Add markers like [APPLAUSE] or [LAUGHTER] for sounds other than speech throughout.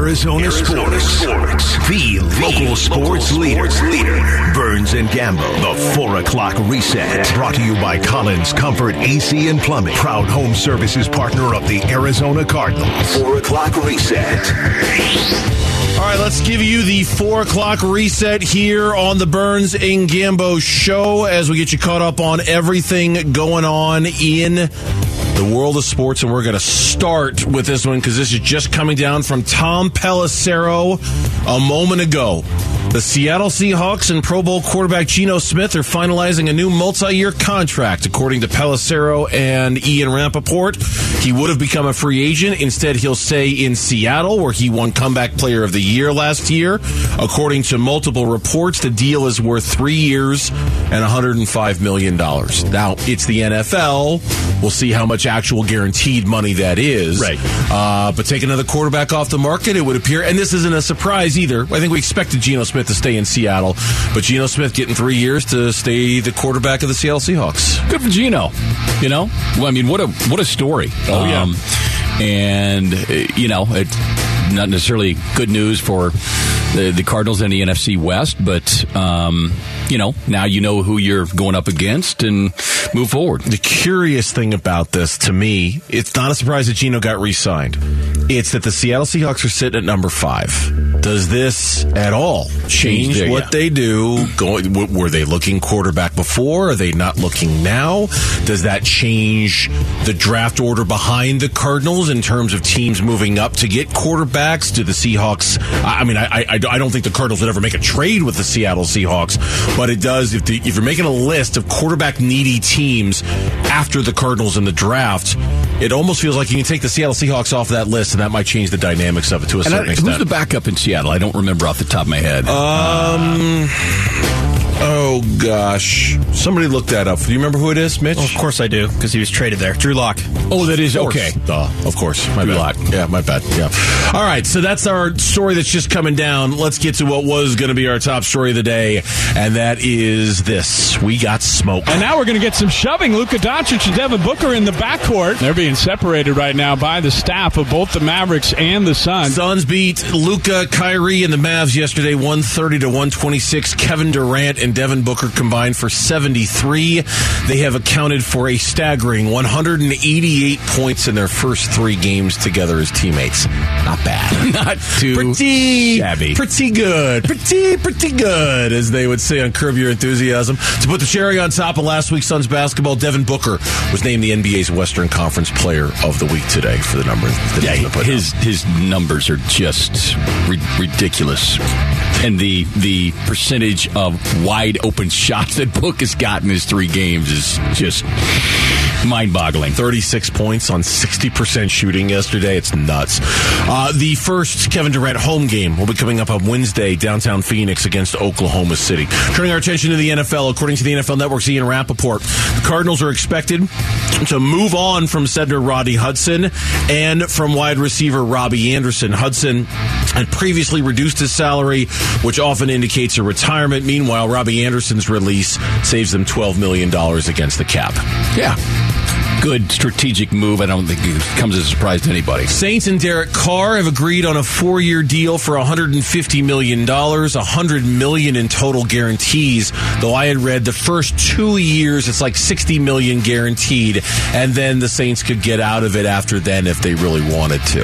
Arizona, Arizona sports. sports. The, the local, sports, local leader. sports leader. Burns and Gambo. The 4 o'clock reset. Brought to you by Collins Comfort AC and Plumbing. Proud home services partner of the Arizona Cardinals. 4 o'clock reset. All right, let's give you the four o'clock reset here on the Burns and Gambo show as we get you caught up on everything going on in the world of sports. And we're going to start with this one because this is just coming down from Tom Pelissero a moment ago. The Seattle Seahawks and Pro Bowl quarterback Geno Smith are finalizing a new multi-year contract, according to Pelissero and Ian Rapoport. He would have become a free agent. Instead, he'll stay in Seattle, where he won Comeback Player of the Year last year. According to multiple reports, the deal is worth three years and $105 million. Now, it's the NFL. We'll see how much actual guaranteed money that is. Right. Uh, but take another quarterback off the market, it would appear. And this isn't a surprise either. I think we expected Geno Smith Smith to stay in Seattle, but Geno Smith getting three years to stay the quarterback of the Seattle Seahawks. Good for Geno. You know, well, I mean, what a what a story. Oh yeah, um, and you know, it, not necessarily good news for the, the Cardinals in the NFC West, but um, you know, now you know who you're going up against and move forward. The curious thing about this to me, it's not a surprise that Geno got re signed. It's that the Seattle Seahawks are sitting at number five. Does this at all change there, what yeah. they do? Going, were they looking quarterback before? Are they not looking now? Does that change the draft order behind the Cardinals in terms of teams moving up to get quarterbacks? Do the Seahawks? I mean, I, I, I don't think the Cardinals would ever make a trade with the Seattle Seahawks, but it does if, the, if you're making a list of quarterback needy teams after the Cardinals in the draft, it almost feels like you can take the Seattle Seahawks off that list, and that might change the dynamics of it to a and certain I, extent. Who's the backup in Seattle? I don't remember off the top of my head. Um. Uh, Oh gosh, somebody look that up. Do you remember who it is, Mitch? Well, of course I do, because he was traded there. Drew Lock. Oh, that is okay. Uh, of course, my Drew bad. Lock. Yeah, my bad. Yeah. All right, so that's our story that's just coming down. Let's get to what was going to be our top story of the day, and that is this: we got smoke. And now we're going to get some shoving. Luka Doncic and Devin Booker in the backcourt. They're being separated right now by the staff of both the Mavericks and the Suns. Suns beat Luka, Kyrie, and the Mavs yesterday, one thirty to one twenty six. Kevin Durant and Devin Booker combined for 73. They have accounted for a staggering 188 points in their first three games together as teammates. Not bad. [LAUGHS] Not too pretty shabby. Pretty good. Pretty, pretty good, as they would say on Curb Your Enthusiasm. To put the cherry on top of last week's Suns basketball, Devin Booker was named the NBA's Western Conference Player of the Week today for the number that yeah, his his numbers are just ri- ridiculous and the the percentage of wide open shots that Book has gotten his three games is just mind boggling. 36 points on 60% shooting yesterday. It's nuts. Uh, the first Kevin Durant home game will be coming up on Wednesday, downtown Phoenix against Oklahoma City. Turning our attention to the NFL, according to the NFL Network's Ian Rapoport, the Cardinals are expected to move on from center Rodney Hudson and from wide receiver Robbie Anderson. Hudson had previously reduced his salary, which often indicates a retirement. Meanwhile, Robbie Anderson's release saves them $12 million against the cap. Yeah good strategic move. I don't think it comes as a surprise to anybody. Saints and Derek Carr have agreed on a four-year deal for 150 million dollars, 100 million in total guarantees. Though I had read the first two years, it's like 60 million guaranteed, and then the Saints could get out of it after then if they really wanted to.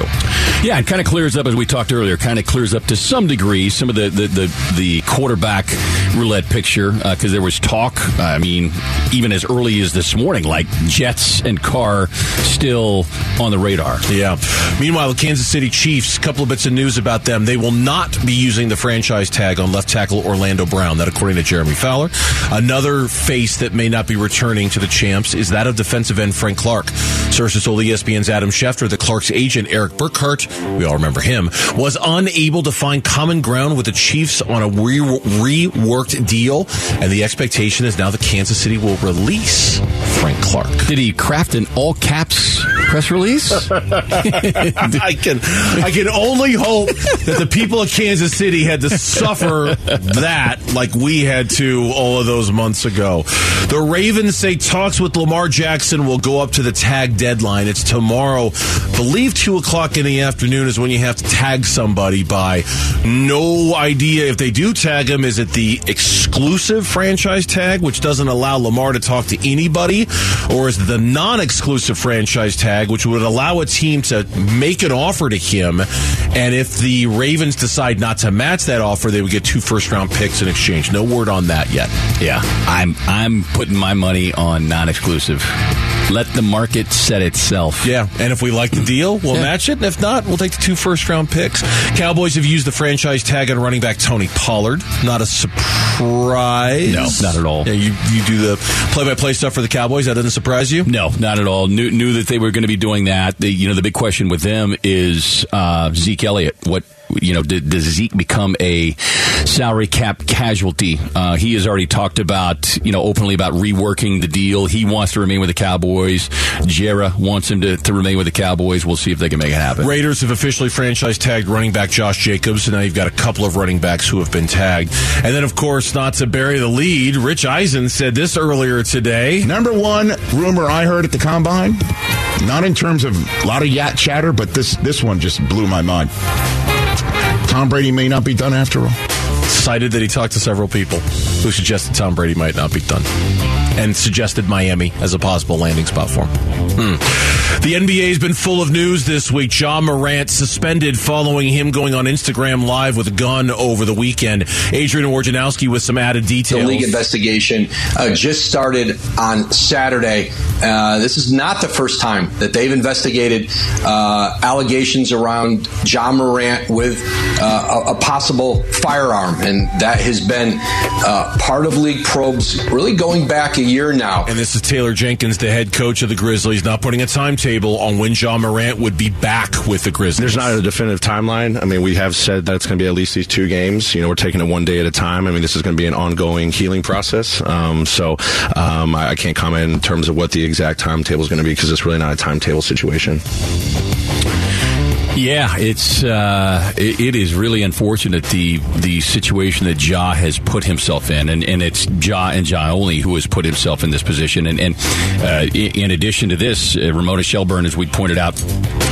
Yeah, it kind of clears up as we talked earlier. Kind of clears up to some degree some of the the the, the quarterback roulette picture because uh, there was talk. I mean, even as early as this morning, like Jets and Carr still on the radar. Yeah. Meanwhile, the Kansas City Chiefs, a couple of bits of news about them. They will not be using the franchise tag on left tackle Orlando Brown. That, according to Jeremy Fowler. Another face that may not be returning to the champs is that of defensive end Frank Clark. Sources told ESPN's Adam Schefter that Clark's agent, Eric Burkhardt, we all remember him, was unable to find common ground with the Chiefs on a re- reworked deal. And the expectation is now that Kansas City will release Frank Clark. Did he an all caps press release. [LAUGHS] [LAUGHS] [LAUGHS] I can I can only hope that the people of Kansas City had to suffer that like we had to all of those months ago. The Ravens say talks with Lamar Jackson will go up to the tag deadline. It's tomorrow. Believe two o'clock in the afternoon is when you have to tag somebody by. No idea if they do tag him. Is it the exclusive franchise tag, which doesn't allow Lamar to talk to anybody, or is it the non-exclusive franchise tag, which would allow a team to make an offer to him, and if the Ravens decide not to match that offer, they would get two first-round picks in exchange. No word on that yet. Yeah, I'm I'm putting my money on non-exclusive. Let the market set itself. Yeah, and if we like the deal, we'll Yeah. match it. And if not, we'll take the two first round picks. Cowboys have used the franchise tag on running back Tony Pollard. Not a surprise. No, not at all. Yeah, you, you do the play by play stuff for the Cowboys. That doesn't surprise you? No, not at all. Knew knew that they were going to be doing that. The, you know, the big question with them is uh, Zeke Elliott. What you know, did, does Zeke become a salary cap casualty? Uh, he has already talked about you know openly about reworking the deal. He wants to remain with the Cowboys. Jerry wants him to, to remain with the Cowboys. We'll see if they can make it happen. Raiders have officially franchise tagged running back Josh Jacobs, and now you've got a couple of running backs who have been tagged. And then, of course, not to bury the lead, Rich Eisen said this earlier today. Number one rumor I heard at the combine, not in terms of a lot of yat chatter, but this this one just blew my mind. Tom Brady may not be done after all. cited that he talked to several people who suggested Tom Brady might not be done and suggested Miami as a possible landing spot for him. Hmm. The NBA has been full of news this week. Ja Morant suspended following him going on Instagram Live with a gun over the weekend. Adrian Wojnarowski with some added detail. The league investigation uh, just started on Saturday. Uh, this is not the first time that they've investigated uh, allegations around Ja Morant with uh, a, a possible firearm, and that has been uh, part of league probes really going back a year now. And this is Taylor Jenkins, the head coach of the Grizzlies, not putting a timetable on when Ja Morant would be back with the Grizzlies. There's not a definitive timeline. I mean, we have said that it's going to be at least these two games. You know, we're taking it one day at a time. I mean, this is going to be an ongoing healing process. Um, so um, I, I can't comment in terms of what the exact timetable is going to be because it's really not a timetable situation. Yeah, it's uh, it, it is really unfortunate the the situation that Ja has put himself in, and, and it's Ja and Ja only who has put himself in this position. And, and uh, in addition to this, uh, Ramona Shelburne, as we pointed out,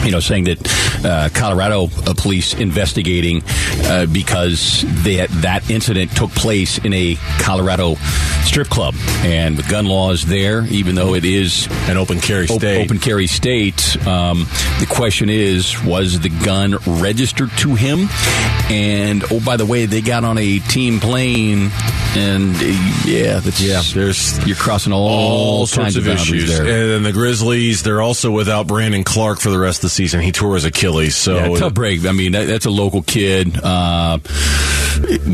you know, saying that uh, Colorado uh, police investigating uh, because they, that incident took place in a Colorado strip club, and with gun laws there, even though it is an open carry state. open carry state. Um, the question is, was the gun registered to him? And oh, by the way, they got on a team plane, and uh, yeah, that's Yeah, there's you're crossing all, all sorts of boundaries issues. there. And then the Grizzlies, they're also without Brandon Clarke for the rest of the season. He tore his Achilles. So Yeah, tough break. I mean, that, that's a local kid. Uh,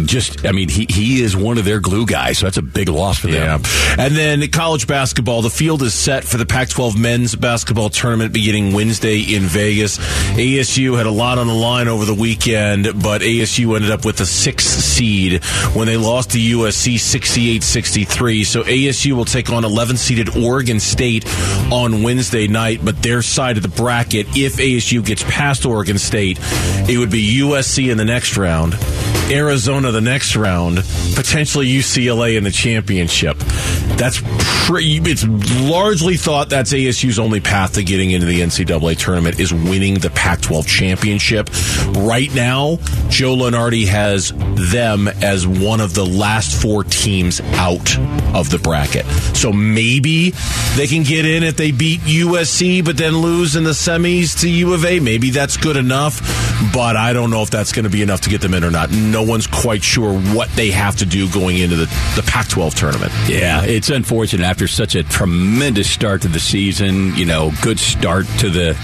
just, I mean, he, he is one of their glue guys, so that's a big loss for Yeah. them. And then college basketball. The field is set for the Pac 12 men's basketball tournament beginning Wednesday in Vegas. ASU had a lot on the line over the weekend, but ASU ended up with a sixth seed when they lost to USC 68 63. So ASU will take on 11 seeded Oregon State on Wednesday night, but their side of the bracket, if ASU gets past Oregon State, it would be USC in the next round. Arizona the next round, potentially UCLA in the championship. That's pretty. It's largely thought that's ASU's only path to getting into the NCAA tournament is winning the Pac-12 championship. Right now, Joe Lunardi has them as one of the last four teams out of the bracket. So maybe they can get in if they beat USC, but then lose in the semis to U of A. Maybe that's good enough, but I don't know if that's going to be enough to get them in or not. No one's quite sure what they have to do going into the, the Pac 12 tournament. Yeah, it's unfortunate after such a tremendous start to the season, you know, good start to the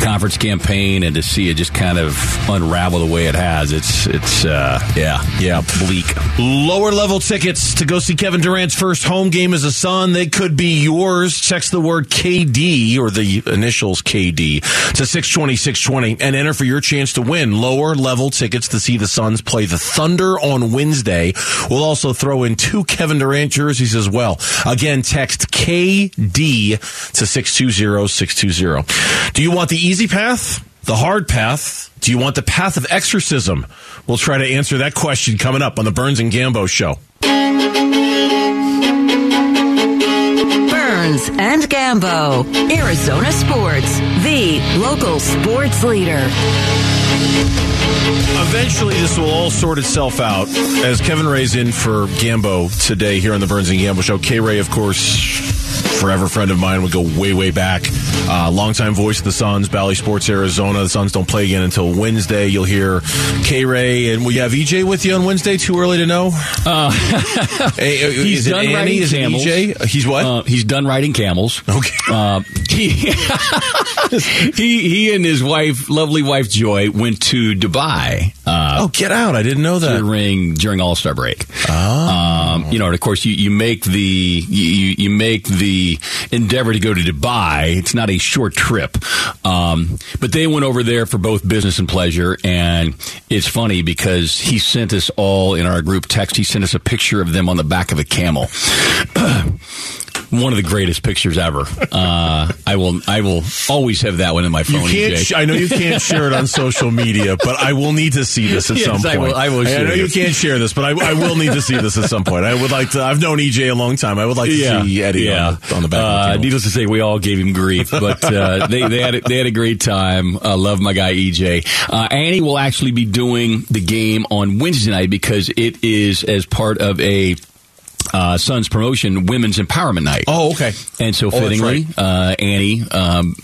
conference campaign and to see it just kind of unravel the way it has. It's it's uh yeah, Yeah. bleak. Lower level tickets to go see Kevin Durant's first home game as a Sun. They could be yours. Text the word KD or the initials KD to 620 620 and enter for your chance to win lower level tickets to see the Suns play the Thunder on Wednesday. We'll also throw in two Kevin Durant jerseys as well. Again, text KD to 620-620. Do you want the easy path? The hard path? Do you want the path of exorcism? We'll try to answer that question coming up on the Burns and Gambo show. Burns and Gambo, Arizona Sports, the local sports leader. Eventually, this will all sort itself out as Kevin Ray's in for Gambo today here on the Burns and Gambo show. K Ray, of course, forever friend of mine. We go way, way back. Uh, longtime voice of the Suns, Bally Sports Arizona. The Suns don't play again until Wednesday. You'll hear K Ray, and we have EJ with you on Wednesday. Too early to know. Uh, [LAUGHS] Hey, uh, he's is it done Annie? riding camels. EJ? Uh, He's what? Uh, he's done riding camels. Okay. He, [LAUGHS] he he and his wife, lovely wife Joy, went to Dubai. Uh, oh, get out! I didn't know that. during during All Star break. Oh. Um, you know, and of course, you, you make the you, you make the endeavor to go to Dubai. It's not a short trip, um, but they went over there for both business and pleasure. And it's funny because he sent us all in our group text. He sent us a picture of them on the back of a camel. [CLEARS THROAT] One of the greatest pictures ever. Uh, I will, I will always have that one in my phone. Sh- I know you can't share it on social media, but I will need to see this at [LAUGHS] Yes, some point. I will- I will I know you can't share this, but I, I will need to see this at some point. I would like to. I've known EJ a long time. I would like to see Eddie on, the, on the back. of the Uh, needless to say, we all gave him grief, but uh, [LAUGHS] they they had a, they had a great time. Uh, love my guy EJ. Uh, Annie will actually be doing the game on Wednesday night because it is as part of a. Uh, Suns promotion, Women's Empowerment Night. Oh, okay. And so Oh, fittingly, right. uh, Annie, um,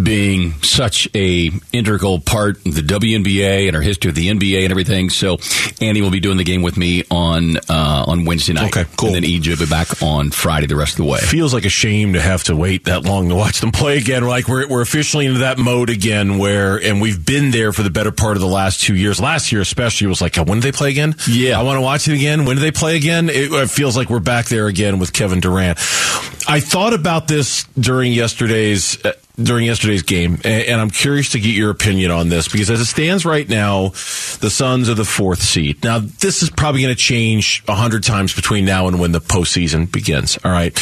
being such a integral part of the WNBA and her history of the NBA and everything, so Annie will be doing the game with me on uh, on Wednesday night. Okay, cool. And then EJ will be back on Friday the rest of the way. feels like a shame to have to wait that long to watch them play again. Like we're we're officially into that mode again, where and we've been there for the better part of the last two years. Last year, especially, was like, when do they play again? Yeah. I want to watch it again. When do they play again? It, it feels like we're back there again with Kevin Durant. I thought about this during yesterday's. Uh, during yesterday's game, and, and I'm curious to get your opinion on this because as it stands right now, the Suns are the fourth seed. Now, this is probably going to change a hundred times between now and when the postseason begins. All right,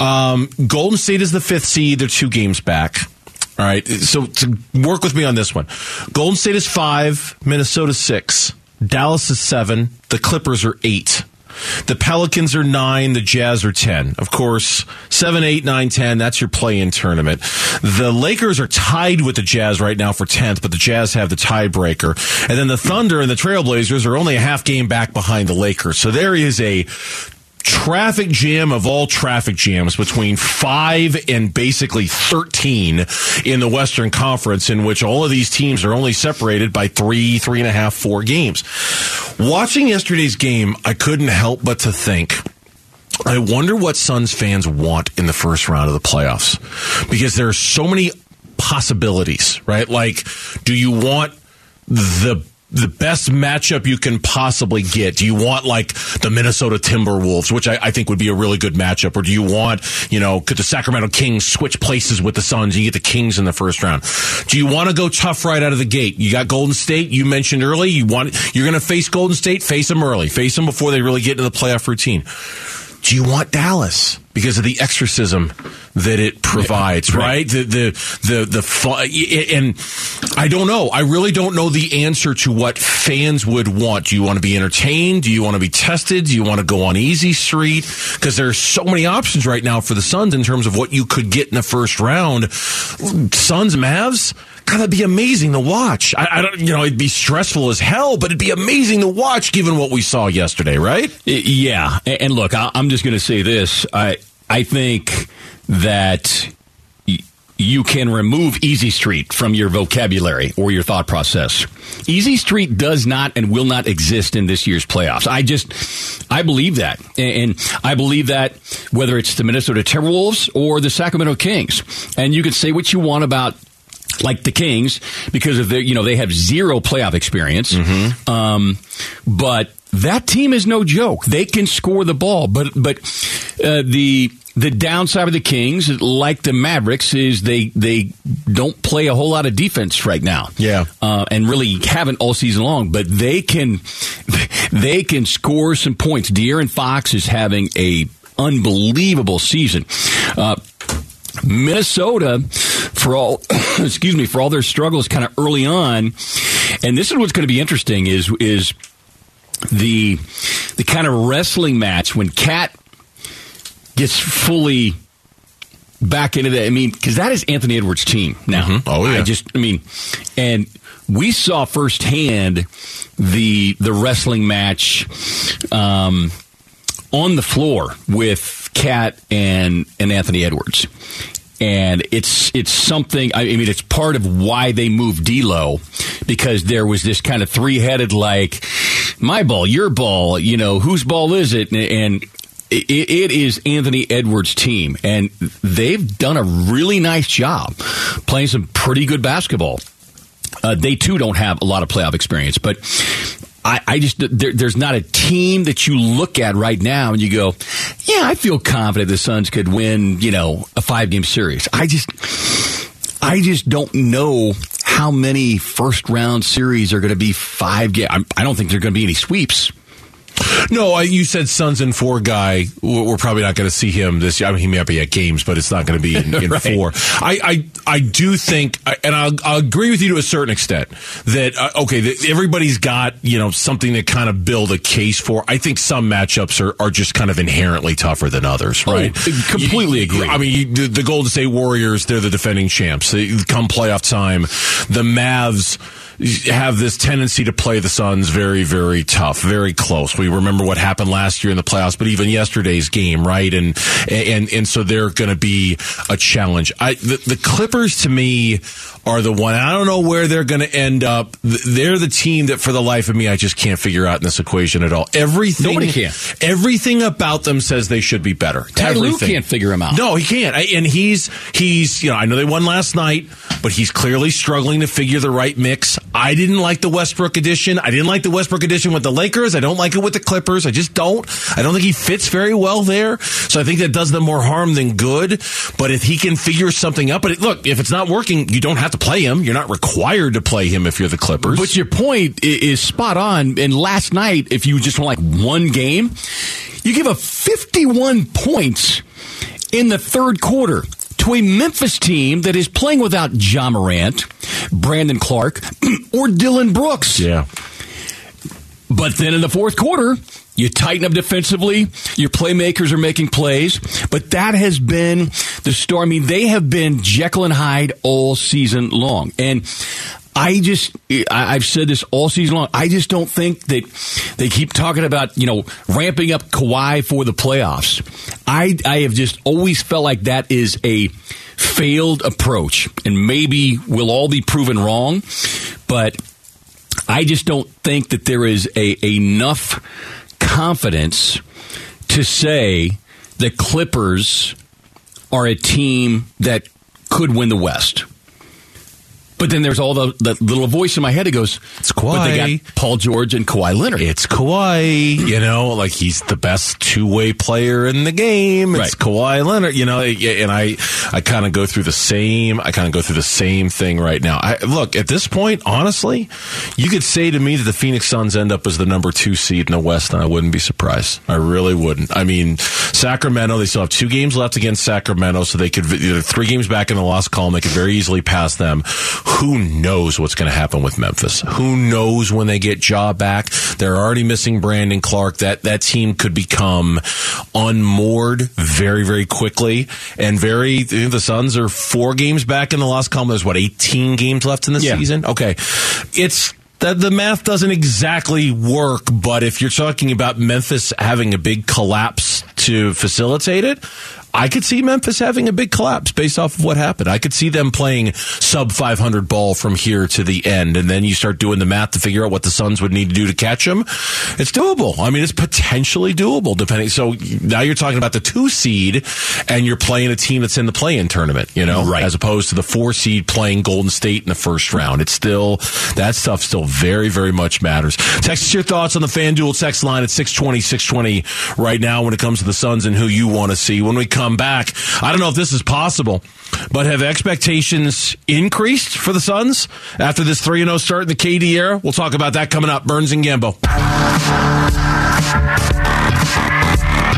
um, Golden State is the fifth seed; they're two games back. All right, so to work with me on this one, Golden State is five, Minnesota six, Dallas is seven, the Clippers are eight. The Pelicans are nine, the Jazz are 10. Of course, seven, eight, nine, 10, that's your play in tournament. The Lakers are tied with the Jazz right now for 10th, but the Jazz have the tiebreaker. And then the Thunder and the Trailblazers are only a half game back behind the Lakers. So there is a traffic jam of all traffic jams between five and basically 13 in the Western Conference, in which all of these teams are only separated by three, three and a half, four games. Watching yesterday's game, I couldn't help but to think. I wonder what Suns fans want in the first round of the playoffs because there are so many possibilities, right? Like, do you want the the best matchup you can possibly get? Do you want like the Minnesota Timberwolves, which I, I think would be a really good matchup, or do you want, you know, could the Sacramento Kings switch places with the Suns? You get the Kings in the first round. Do you want to go tough right out of the gate? You got Golden State. You mentioned early. You want you're going to face Golden State. Face them early. Face them before they really get into the playoff routine. Do you want Dallas because of the exorcism that it provides? Right, the the the the fu- and I don't know. I really don't know the answer to what fans would want. Do you want to be entertained? Do you want to be tested? Do you want to go on easy street? Because there's so many options right now for the Suns in terms of what you could get in the first round. Suns Mavs. God, that'd be amazing to watch. I, I don't, you know, it'd be stressful as hell, but it'd be amazing to watch given what we saw yesterday, right? Yeah, and look, I'm just going to say this. I I think that y- you can remove Easy Street from your vocabulary or your thought process. Easy Street does not and will not exist in this year's playoffs. I just I believe that, and I believe that whether it's the Minnesota Timberwolves or the Sacramento Kings, and you can say what you want about like the Kings because of their, you know, they have zero playoff experience. Um, but that team is no joke. They can score the ball, but but uh, the the downside of the Kings, like the Mavericks, is they they don't play a whole lot of defense right now. Yeah. uh, and really haven't all season long. But they can [LAUGHS] they can score some points. De'Aaron Fox is having a unbelievable season. Uh, Minnesota, for all [COUGHS] excuse me, for all their struggles, kind of early on, and this is what's going to be interesting is is the the kind of wrestling match when KAT gets fully back into that. I mean, because that is Anthony Edwards' team now. Mm-hmm. Oh yeah. I just, I mean, and we saw firsthand the the wrestling match um, on the floor with KAT and and Anthony Edwards. And it's it's something. I mean, it's part of why they moved D'Lo because there was this kind of three headed like my ball, your ball. You know, whose ball is it? And, and it, it is Anthony Edwards' team, and they've done a really nice job playing some pretty good basketball. Uh, they too don't have a lot of playoff experience, but I, I just there, there's not a team that you look at right now and you go, yeah, I feel confident the Suns could win, you know, a five game series. I just, I just don't know how many first round series are going to be five game. I don't think there are going to be any sweeps. No, I, you said Suns and four guy. We're probably not going to see him this year. I mean, he may be at games, but it's not going to be in, [LAUGHS] in right. four. I, I, I do think, and I'll, I'll, agree with you to a certain extent that uh, okay, that everybody's got you know something to kind of build a case for. I think some matchups are, are just kind of inherently tougher than others, oh, right? Oh, completely you, agree. I mean, you, the, the Golden State Warriors, they're the defending champs. They, come playoff time, the Mavs have this tendency to play the Suns very, very tough, very close. We remember what happened last year in the playoffs, but even yesterday's game, right? And and and so they're going to be a challenge. I the, the Clippers to me are the one. I don't know where they're going to end up. They're the team that, for the life of me, I just can't figure out in this equation at all. Everything, nobody can. Everything about them says they should be better. Ty Lue can't figure them out. No, he can't. And he's he's you know I know they won last night, but he's clearly struggling to figure the right mix. I didn't like the Westbrook edition. I didn't like the Westbrook edition with the Lakers. I don't like it with the Clippers. I just don't. I don't think he fits very well there. So I think that does them more harm than good. But if he can figure something up, but look, if it's not working, you don't have to play him. You're not required to play him if you're the Clippers. But your point is spot on. And last night, if you just want like one game, you give a 51 points in the third quarter to a Memphis team that is playing without Ja Morant, Brandon Clarke, [CLEARS THROAT] or Dillon Brooks. Yeah. But then in the fourth quarter, you tighten up defensively. Your playmakers are making plays, but that has been the story. I mean, they have been Jekyll and Hyde all season long. And I just, I've said this all season long. I just don't think that they keep talking about, you know, ramping up Kawhi for the playoffs. I, I have just always felt like that is a failed approach, and maybe we'll all be proven wrong, but I just don't think that there is a enough confidence to say the Clippers are a team that could win the West. But then there's all the, the little voice in my head that goes, "It's Kawhi." But they got Paul George and Kawhi Leonard. It's Kawhi. You know, like he's the best two way player in the game. It's right. Kawhi Leonard. You know, and I I kind of go through the same. I kind of go through the same thing right now. I, look at this point, honestly, you could say to me that the Phoenix Suns end up as the number two seed in the West, and I wouldn't be surprised. I really wouldn't. I mean, Sacramento. They still have two games left against Sacramento, so they could three games back in the lost column. They could very easily pass them who knows what's going to happen with Memphis? Who knows when they get Ja back? They're already missing Brandon Clarke. That that team could become unmoored very very quickly and very. The Suns are four games back in the lost column. There's what 18 games left in the yeah. season. Okay, it's the, the math doesn't exactly work, but if you're talking about Memphis having a big collapse to facilitate it, I could see Memphis having a big collapse based off of what happened. I could see them playing sub 500 ball from here to the end, and then you start doing the math to figure out what the Suns would need to do to catch them. It's doable. I mean, it's potentially doable, depending. So now you're talking about the two seed, and you're playing a team that's in the play-in tournament, you know, right. as opposed to the four seed playing Golden State in the first round. It's still that stuff still very, very much matters. Text us your thoughts on the FanDuel text line at 620, 620 right now when it comes to the Suns and who you want to see. When we come come back. I don't know if this is possible, but have expectations increased for the Suns after this 3 0 start in the KD era? We'll talk about that coming up. Burns and Gambo.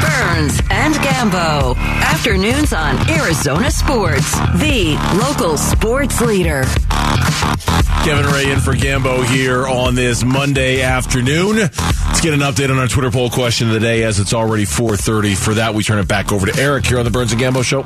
Burns and Gambo. Afternoons on Arizona Sports, the local sports leader. Kevin Ray in for Gambo here on this Monday afternoon. Let's get an update on our Twitter poll question of the day as it's already 4.30. For that, we turn it back over to Eric here on the Burns and Gambo Show.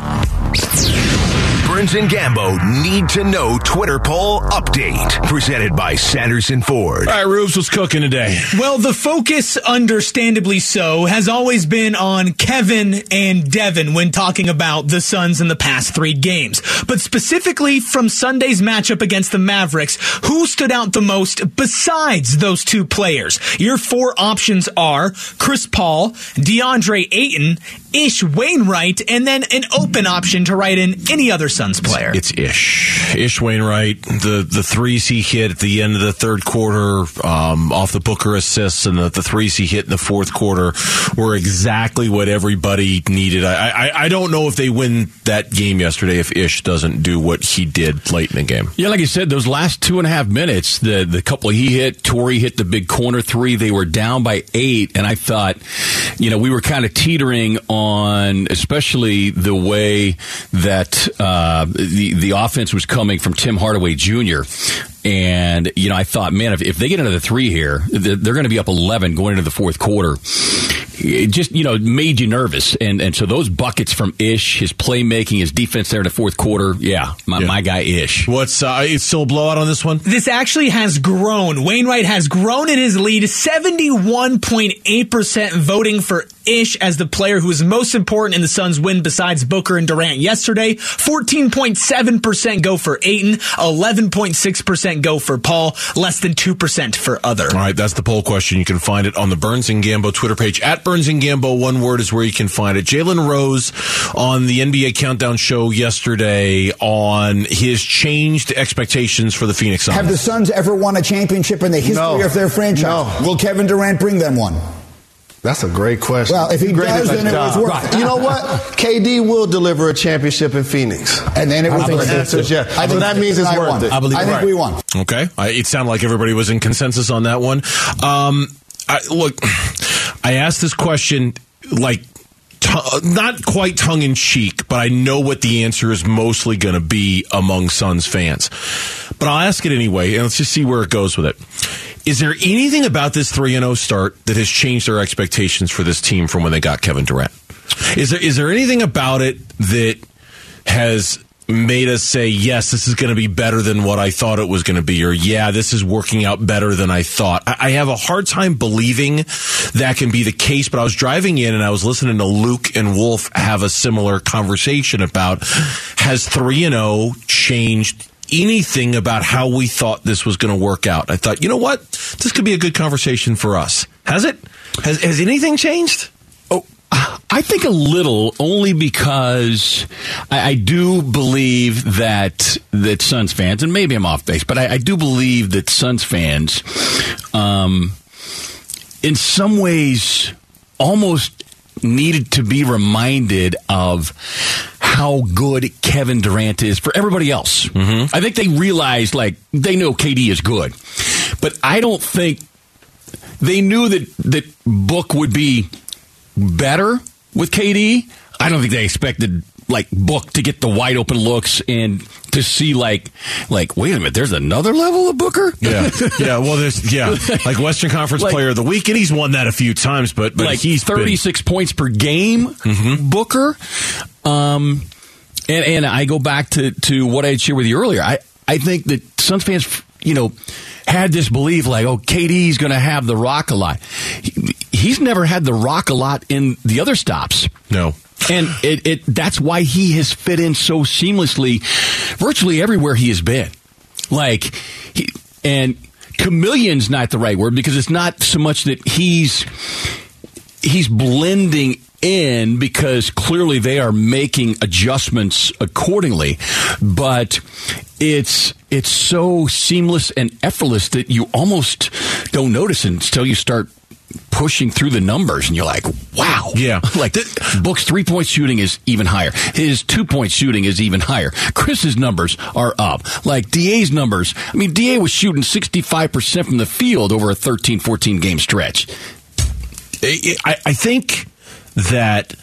Burns and Gambo need to know Twitter poll update presented by Sanderson Ford. All right, Rubes, what's cooking today? Well, the focus, understandably so, has always been on Kevin and Devin when talking about the Suns in the past three games. But specifically from Sunday's matchup against the Mavericks, who stood out the most besides those two players? Your four options are Chris Paul, DeAndre Ayton, Ish Wainwright, and then an open option to write in any other Suns player. It's Ish. Ish Wainwright, the, the threes he hit at the end of the third quarter um, off the Booker assists and the, the threes he hit in the fourth quarter were exactly what everybody needed. I, I, I don't know if they win that game yesterday if Ish doesn't do what he did late in the game. Yeah, like I said, those last two and a half minutes, the the couple he hit, Torrey hit the big corner three. They were down by eight, and I thought, you know, we were kind of teetering on, especially the way that uh, the the offense was coming from Tim Hardaway Jr. And you know, I thought, man, if, if they get another three here, they're, they're going to be up eleven going into the fourth quarter. It just you know made you nervous, and and so those buckets from Ish, his playmaking, his defense there in the fourth quarter, yeah, my, Yeah. my guy Ish. What's uh, it's still a blowout on this one? This actually has grown. Wainwright has grown in his lead, 71.8% voting for Ish as the player who is most important in the Suns' win besides Booker and Durant yesterday. 14.7% go for Ayton, 11.6% go for Paul, less than 2% for other. All right, that's the poll question. You can find it on the Burns and Gambo Twitter page at Burns and Gambo. One word is where you can find it. Jalen Rose on the NBA Countdown show yesterday on his changed expectations for the Phoenix Suns. Have the Suns ever won a championship in the history No. of their franchise? No. Will Kevin Durant bring them one? That's a great question. Well, if he Great does, at then that it was job. worth it. You know what? [LAUGHS] KD will deliver a championship in Phoenix. And then it was I think worth the it. answer is yes. I So that means it's I worth won. it. I believe I think Right. we won. Okay, I, it sounded like everybody was in consensus on that one. Um, I, look, I asked this question like t- not quite tongue in cheek, but I know what the answer is mostly going to be among Suns fans. But I'll ask it anyway, and let's just see where it goes with it. Is there anything about this three and zero start that has changed their expectations for this team from when they got Kevin Durant? Is there is there anything about it that has made us say yes this is going to be better than what i thought it was going to be or yeah this is working out better than i thought I, I have a hard time believing that can be the case but i was driving in and i was listening to luke and wolf have a similar conversation about has 3 and 0 changed anything about how we thought this was going to work out. I thought you know what? This could be a good conversation for us. Has it? Has, has anything changed? Oh, I think a little, only because I, I do believe that that Suns fans, and maybe I'm off base, but I, I do believe that Suns fans, um, in some ways, almost needed to be reminded of how good Kevin Durant is for everybody else. Mm-hmm. I think they realized, like, they know KD is good, but I don't think they knew that that Book would be better with KD. I don't think they expected like Book to get the wide open looks and to see like like wait a minute, there's another level of Booker. Yeah, [LAUGHS] yeah. Well, there's yeah, like Western Conference Like- Player of the Week, and he's won that a few times. But but like he's been- 36 points per game, Booker. Um, and and I go back to to what I had shared with you earlier. I I think that Suns fans, you know, had this belief like, oh, KD's going to have the rock a lot. He, he's never had the rock a lot in the other stops. no. And it, it that's why he has fit in so seamlessly virtually everywhere he has been. Like he, and chameleon's not the right word because it's not so much that he's he's blending in because clearly they are making adjustments accordingly but it's it's so seamless and effortless that you almost don't notice until you start pushing through the numbers and you're like wow. Yeah. [LAUGHS] like book's three point shooting is even higher. His two point shooting is even higher. Chris's numbers are up. Like da's numbers i mean da was shooting 65% from the field over a 13 14 game stretch. I, I think that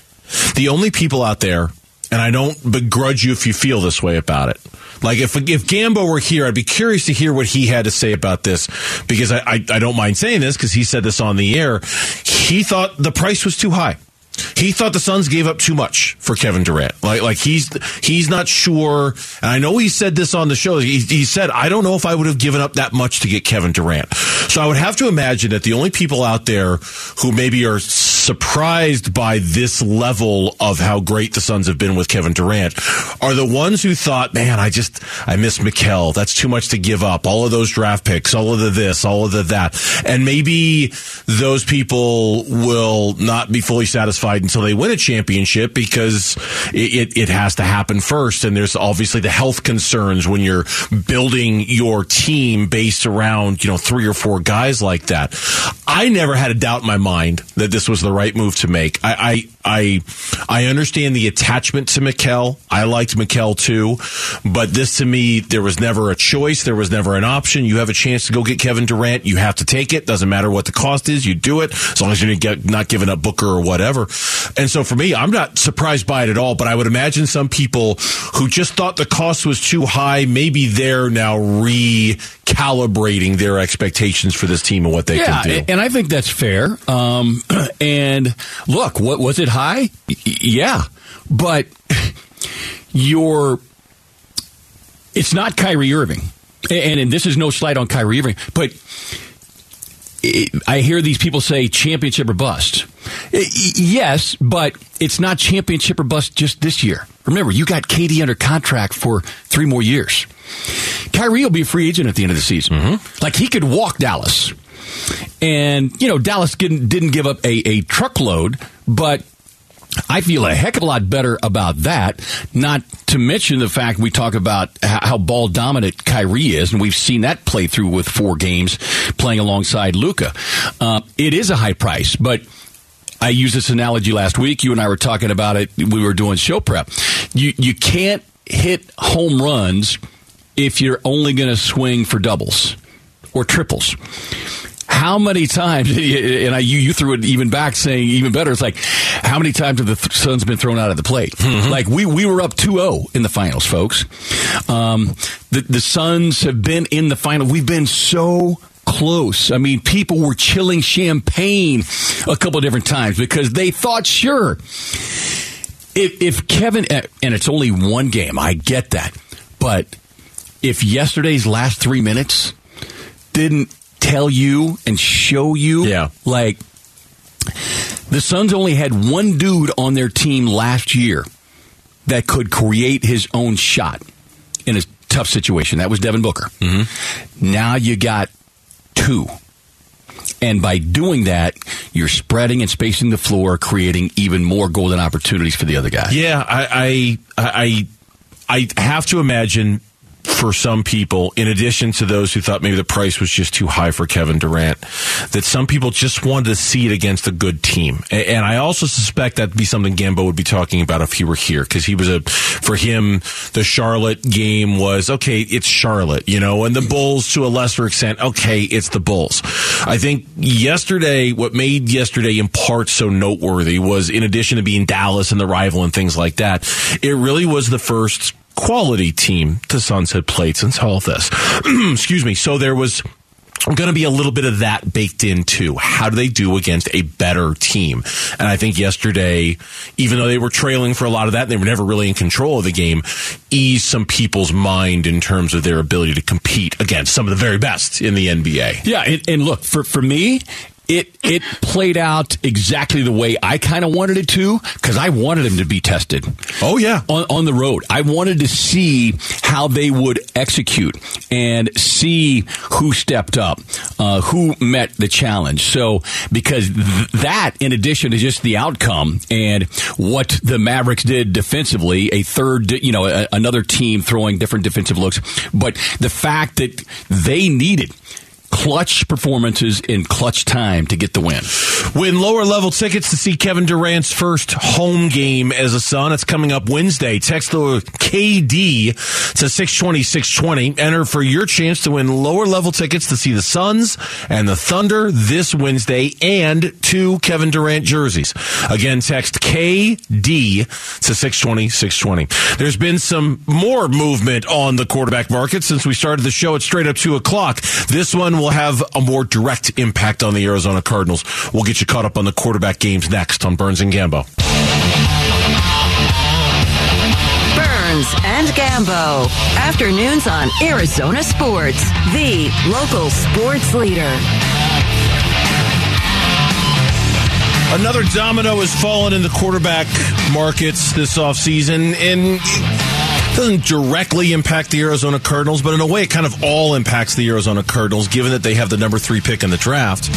The only people out there, and I don't begrudge you if you feel this way about it. Like if if Gambo were here, I'd be curious to hear what he had to say about this because I I, I don't mind saying this because he said this on the air. He thought the price was too high. He thought the Suns gave up too much for Kevin Durant. Like, like he's he's not sure. And I know he said this on the show. He, he said, "I don't know if I would have given up that much to get Kevin Durant." So I would have to imagine that the only people out there who maybe are surprised by this level of how great the Suns have been with Kevin Durant are the ones who thought, "Man, I just I miss Mikal. That's too much to give up. All of those draft picks, all of the this, all of the that." And maybe those people will not be fully satisfied until they win a championship because it, it, it has to happen first. And there's obviously the health concerns when you're building your team based around, you know, three or four guys like that. I never had a doubt in my mind that this was the right move to make. I, I, I, I understand the attachment to Mikal. I liked Mikal too, but this to me, there was never a choice. There was never an option. You have a chance to go get Kevin Durant. You have to take it. Doesn't matter what the cost is. You do it as long as you're not giving up Booker or whatever. And so for me, I'm not surprised by it at all, but I would imagine some people who just thought the cost was too high, maybe they're now recalibrating their expectations for this team and what they yeah, can do. and I think that's fair. Um, [CLEARS THROAT] and look, what was it high? Y- yeah, but [LAUGHS] your it's not Kyrie Irving, and, and this is no slight on Kyrie Irving, but I hear these people say championship or bust. Yes, but it's not championship or bust just this year. Remember, you got KD under contract for three more years. Kyrie will be a free agent at the end of the season. Mm-hmm. Like he could walk Dallas. And, you know, Dallas didn't, didn't give up a, a truckload, but I feel a heck of a lot better about that. Not to mention the fact we talk about how ball dominant Kyrie is, and we've seen that play through with four games playing alongside Luka. Uh, it is a high price, but I used this analogy last week. You and I were talking about it. We were doing show prep. You you can't hit home runs if you're only going to swing for doubles or triples. How many times, [LAUGHS] and I, you, you threw it even back saying even better, it's like, how many times have the th- Suns been thrown out of the plate? Like, we, we were up 2-0 in the finals, folks. Um, the, the Suns have been in the final. We've been so close. I mean, people were chilling champagne a couple of different times because they thought, sure, if, if Kevin, and it's only one game, I get that, but if yesterday's last three minutes didn't tell you and show you, Yeah. like the Suns only had one dude on their team last year that could create his own shot in a tough situation. That was Devin Booker. Mm-hmm. Now you got two. And by doing that, you're spreading and spacing the floor, creating even more golden opportunities for the other guy. Yeah, I, I, I, I have to imagine for some people, in addition to those who thought maybe the price was just too high for Kevin Durant, that some people just wanted to see it against a good team. And I also suspect that'd be something Gambo would be talking about if he were here, because he was a, for him, the Charlotte game was, okay, it's Charlotte, you know, and the Bulls to a lesser extent, okay, it's the Bulls. I think yesterday, what made yesterday in part so noteworthy was in addition to being Dallas and the rival and things like that, it really was the first quality team the Suns had played since all of this. [CLEARS THROAT] Excuse me. So there was going to be a little bit of that baked in too. How do they do against a better team? And I think yesterday, even though they were trailing for a lot of that, they were never really in control of the game, eased some people's mind in terms of their ability to compete against some of the very best in the NBA. Yeah, and, and look for for me. It it played out exactly the way I kind of wanted it to because I wanted him to be tested. Oh yeah, on on the road. I wanted to see how they would execute and see who stepped up, uh, who met the challenge. So because th- that, in addition to just the outcome and what the Mavericks did defensively, a third, you know, a, another team throwing different defensive looks, but the fact that they needed clutch performances in clutch time to get the win. Win lower level tickets to see Kevin Durant's first home game as a Sun. It's coming up Wednesday. Text the KD to 620 620. Enter for your chance to win lower level tickets to see the Suns and the Thunder this Wednesday and two Kevin Durant jerseys. Again, text KD to 620 620. There's been some more movement on the quarterback market since we started the show at straight up 2 o'clock. This one will have a more direct impact on the Arizona Cardinals. We'll get you caught up on the quarterback games next on Burns and Gambo. Burns and Gambo. Afternoons on Arizona Sports, the local sports leader. Another domino has fallen in the quarterback markets this offseason, and it doesn't directly impact the Arizona Cardinals, but in a way, it kind of all impacts the Arizona Cardinals, given that they have the number three pick in the draft.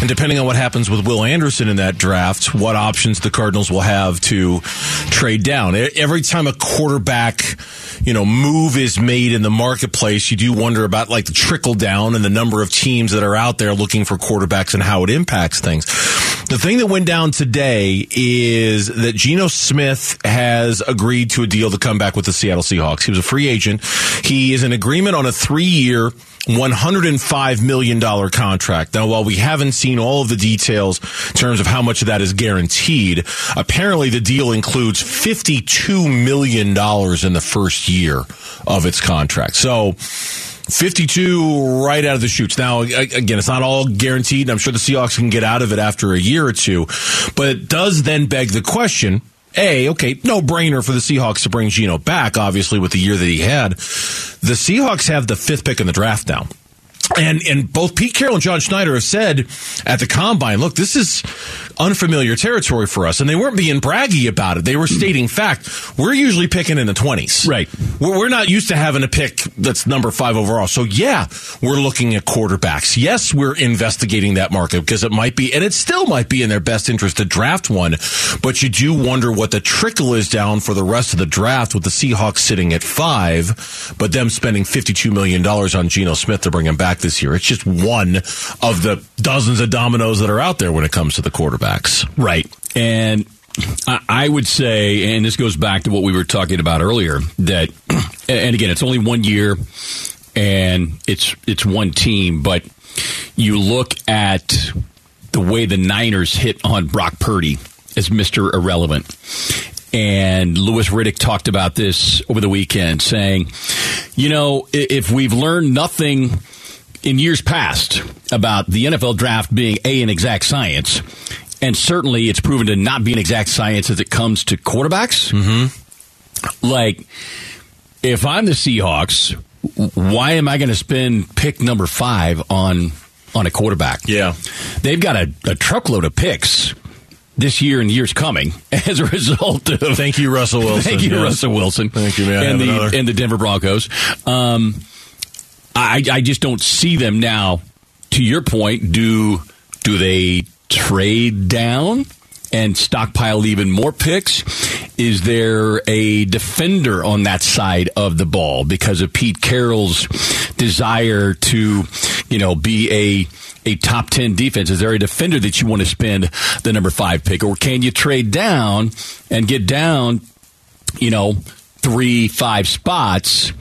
And depending on what happens with Will Anderson in that draft, what options the Cardinals will have to trade down. Every time a quarterback, you know, move is made in the marketplace, you do wonder about like the trickle down and the number of teams that are out there looking for quarterbacks and how it impacts things. The thing that went down today is that Geno Smith has agreed to a deal to come back with the Seattle Seahawks. He was a free agent. He is in agreement on a three year, $105 million contract. Now, while we haven't seen all of the details in terms of how much of that is guaranteed, apparently the deal includes $52 million in the first year of its contract. So, 52 right out of the chutes. Now, again, it's not all guaranteed. I'm sure the Seahawks can get out of it after a year or two, but it does then beg the question. A, okay, no brainer for the Seahawks to bring Geno back, obviously, with the year that he had. The Seahawks have the fifth pick in the draft now. And and both Pete Carroll and John Schneider have said at the combine, look, this is unfamiliar territory for us. And they weren't being braggy about it. They were stating fact. We're usually picking in the 20s. Right. We're, not used to having a pick that's number five overall. So, yeah, we're looking at quarterbacks. Yes, we're investigating that market because it might be, and it still might be in their best interest to draft one. But you do wonder what the trickle is down for the rest of the draft with the Seahawks sitting at five, but them spending $52 million on Geno Smith to bring him back this year. It's just one of the dozens of dominoes that are out there when it comes to the quarterback quarterbacks. Right. And I would say, and this goes back to what we were talking about earlier, that, [CLEARS THROAT] and again, it's only one year and it's it's one team, but you look at the way the Niners hit on Brock Purdy as Mr. Irrelevant. And Louis Riddick talked about this over the weekend, saying, you know, if we've learned nothing in years past about the NFL draft being A, an exact science, and certainly it's proven to not be an exact science as it comes to quarterbacks. Mm-hmm. Like, if I'm the Seahawks, why am I going to spend pick number five on on a quarterback? Yeah, they've got a, a truckload of picks this year and years coming [LAUGHS] as a result of. Thank you, Russell [LAUGHS] Wilson. Thank you, yes. Russell Wilson. Thank you, man. And the another? and the Denver Broncos. Um, I I just don't see them now. To your point, do do they trade down and stockpile even more picks? Is there a defender on that side of the ball because of Pete Carroll's desire to, you know, be a a top 10 defense? Is there a defender that you want to spend the number 5 pick or can you trade down and get down, you know, 3 5 spots,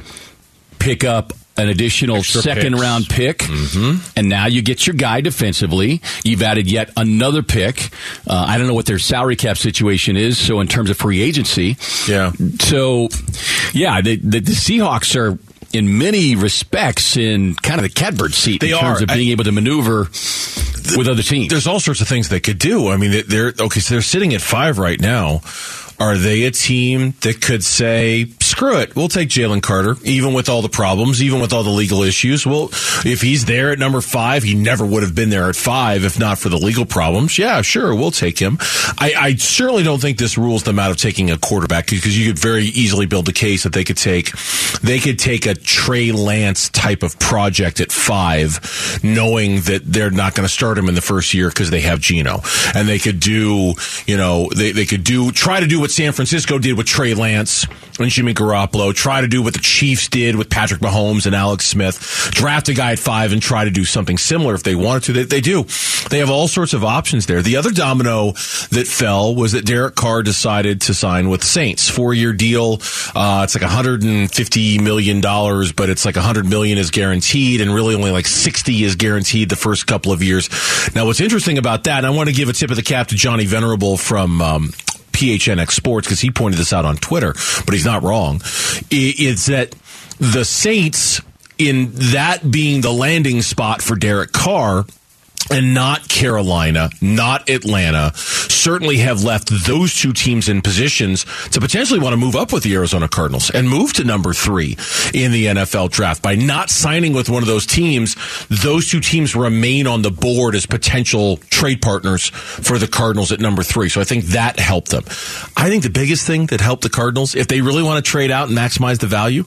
pick up an additional Extra second picks. round pick, Mhm. and now you get your guy defensively. You've added yet another pick. Uh, I don't know what their salary cap situation is. So in terms of free agency, yeah. So yeah, the, the, the Seahawks are. In many respects, in kind of the catbird seat They in terms are. of being I- able to maneuver with other teams. There's all sorts of things they could do. I mean, they're okay. So they're sitting at five right now. Are they a team that could say, "Screw it, we'll take Jalen Carter, even with all the problems, even with all the legal issues"? Well, if he's there at number five, he never would have been there at five if not for the legal problems. Yeah, sure, we'll take him. I, I certainly don't think this rules them out of taking a quarterback because you could very easily build a case that they could take, they could take a Trey Lance type of project at five, knowing that they're not going to start him in the first year because they have Geno, and they could do, you know, they they could do try to do what San Francisco did with Trey Lance and Jimmy Garoppolo, try to do what the Chiefs did with Patrick Mahomes and Alex Smith, draft a guy at five and try to do something similar if they wanted to. They, they do. They have all sorts of options there. The other domino that fell was that Derek Carr decided to sign with the Saints. Four year deal. Uh, it's like $150 million, but it's like 100 million is guaranteed and really only like 60 is guaranteed the first couple of years. Now, what's interesting about that, and I want to give a tip of the cap to Johnny Venerable from, um, PHNX Sports because he pointed this out on Twitter, but he's not wrong. i- Is that the Saints, in that being the landing spot for Derek Carr, and not Carolina, not Atlanta, certainly have left those two teams in positions to potentially want to move up with the Arizona Cardinals and move to number three in the NFL draft. By not signing with one of those teams, those two teams remain on the board as potential trade partners for the Cardinals at number three. So I think that helped them. I think the biggest thing that helped the Cardinals, if they really want to trade out and maximize the value,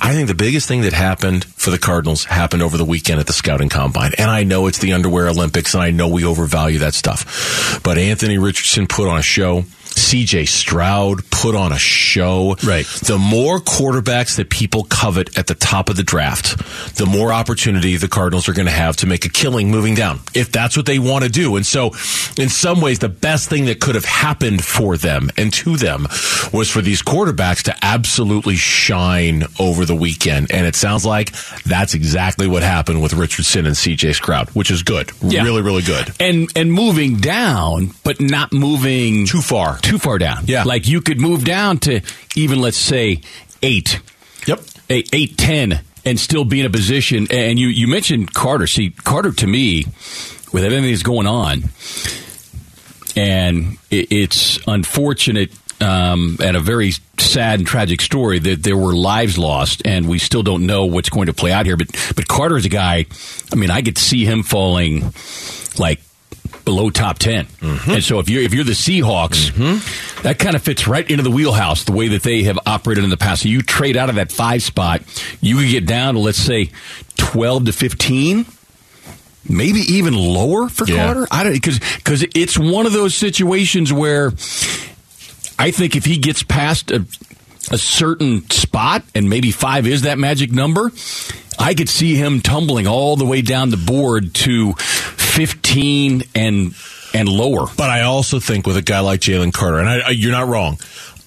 I think the biggest thing that happened for the Cardinals happened over the weekend at the scouting combine. And I know it's the underwear Olympics and I know we overvalue that stuff. But Anthony Richardson put on a show. CJ Stroud put on a show. Right. The more quarterbacks that people covet at the top of the draft, the more opportunity the Cardinals are going to have to make a killing moving down, if that's what they want to do. And so, in some ways, the best thing that could have happened for them and to them was for these quarterbacks to absolutely shine over the weekend. And it sounds like that's exactly what happened with Richardson and CJ Stroud, which is good. Yeah. Really, really good. and and moving down, but not moving Too far. Too far down. Yeah. like you could move down to even let's say eight. Yep. eight, eight ten, and still be in a position. And you you mentioned Carter. See, Carter to me, with everything that's going on, and it, it's unfortunate. Um, and a very sad and tragic story that there were lives lost, and we still don't know what's going to play out here. But but Carter's a guy. I mean, I could see him falling like below top 10 mm-hmm. and so if you're if you're the Seahawks, mm-hmm. that kind of fits right into the wheelhouse the way that they have operated in the past. So you trade out of that five spot, you could get down to let's say twelve to fifteen maybe even lower for Yeah. Carter. I don't because because it's one of those situations where I think if he gets past a, a certain spot and maybe five is that magic number, I could see him tumbling all the way down the board to fifteen and and lower. But I also think with a guy like Jalen Carter, and I, I, you're not wrong,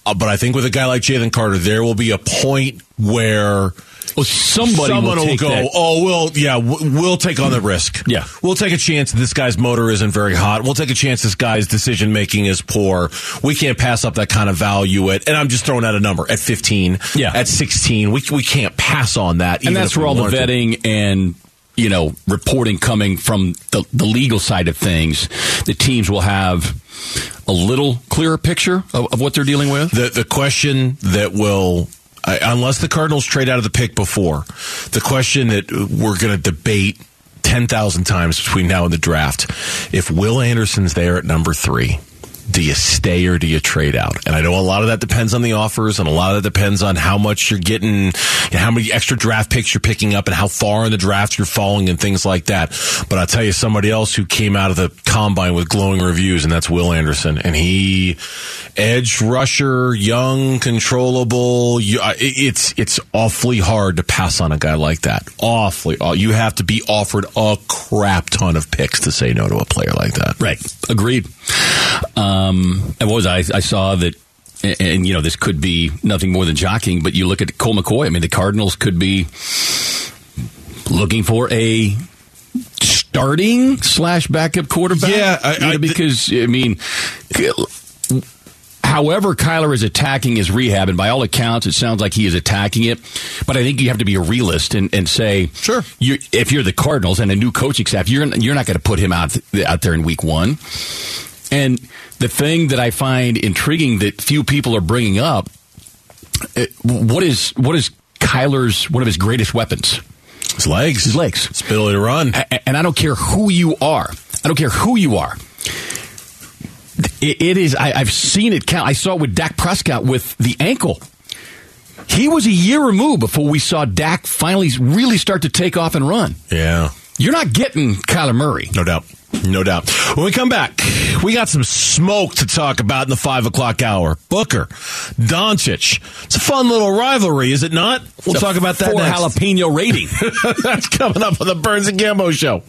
uh, but I think with a guy like Jalen Carter, there will be a point where Well, somebody someone will, will, go, that. oh, we'll, yeah, we'll take on the risk. [CLEARS THROAT] Yeah. We'll take a chance that this guy's motor isn't very hot. We'll take a chance this guy's decision making is poor. We can't pass up that kind of value at, and I'm just throwing out a number, at 15, Yeah. at 16. We, we can't pass on that. and that's where all the wanted to. vetting and you know reporting coming from the, the legal side of things. The teams will have a little clearer picture of, of what they're dealing with. The the question that will, unless the Cardinals trade out of the pick before, the question that we're going to debate ten thousand times between now and the draft: if Will Anderson's there at number three. Do you stay or do you trade out? And I know a lot of that depends on the offers, and a lot of that depends on how much you're getting, how many extra draft picks you're picking up, and how far in the draft you're falling, and things like that. But I'll tell you, somebody else who came out of the combine with glowing reviews, and that's Will Anderson. And he, edge rusher, young, controllable. It's it's awfully hard to pass on a guy like that. Awfully, you have to be offered a crap ton of picks to say no to a player like that. Agreed. Um, and what was I? I saw that, and, and, you know, this could be nothing more than jockeying, but you look at Colt McCoy. I mean, the Cardinals could be looking for a starting slash backup quarterback. Yeah, I- You know, I- because I mean. However, Kyler is attacking his rehab, and by all accounts, it sounds like he is attacking it. But I think you have to be a realist and, and say, Sure. you, if you're the Cardinals and a new coaching staff, you're you're not going to put him out out there in week one. And the thing that I find intriguing that few people are bringing up, uh, what is what is Kyler's one of his greatest weapons? His legs, His legs. his ability to run. And I don't care who you are. I don't care who you are. It, it is. I, I've seen it count. I saw it with Dak Prescott with the ankle. He was a year removed before we saw Dak finally really start to take off and run. Yeah. You're not getting Kyler Murray. No doubt. No doubt. When we come back, we got some smoke to talk about in the five o'clock hour. Booker, Doncic. It's a fun little rivalry, is it not? We'll It's talk about that four next. jalapeno rating. [LAUGHS] That's coming up on the Burns and Gambo show.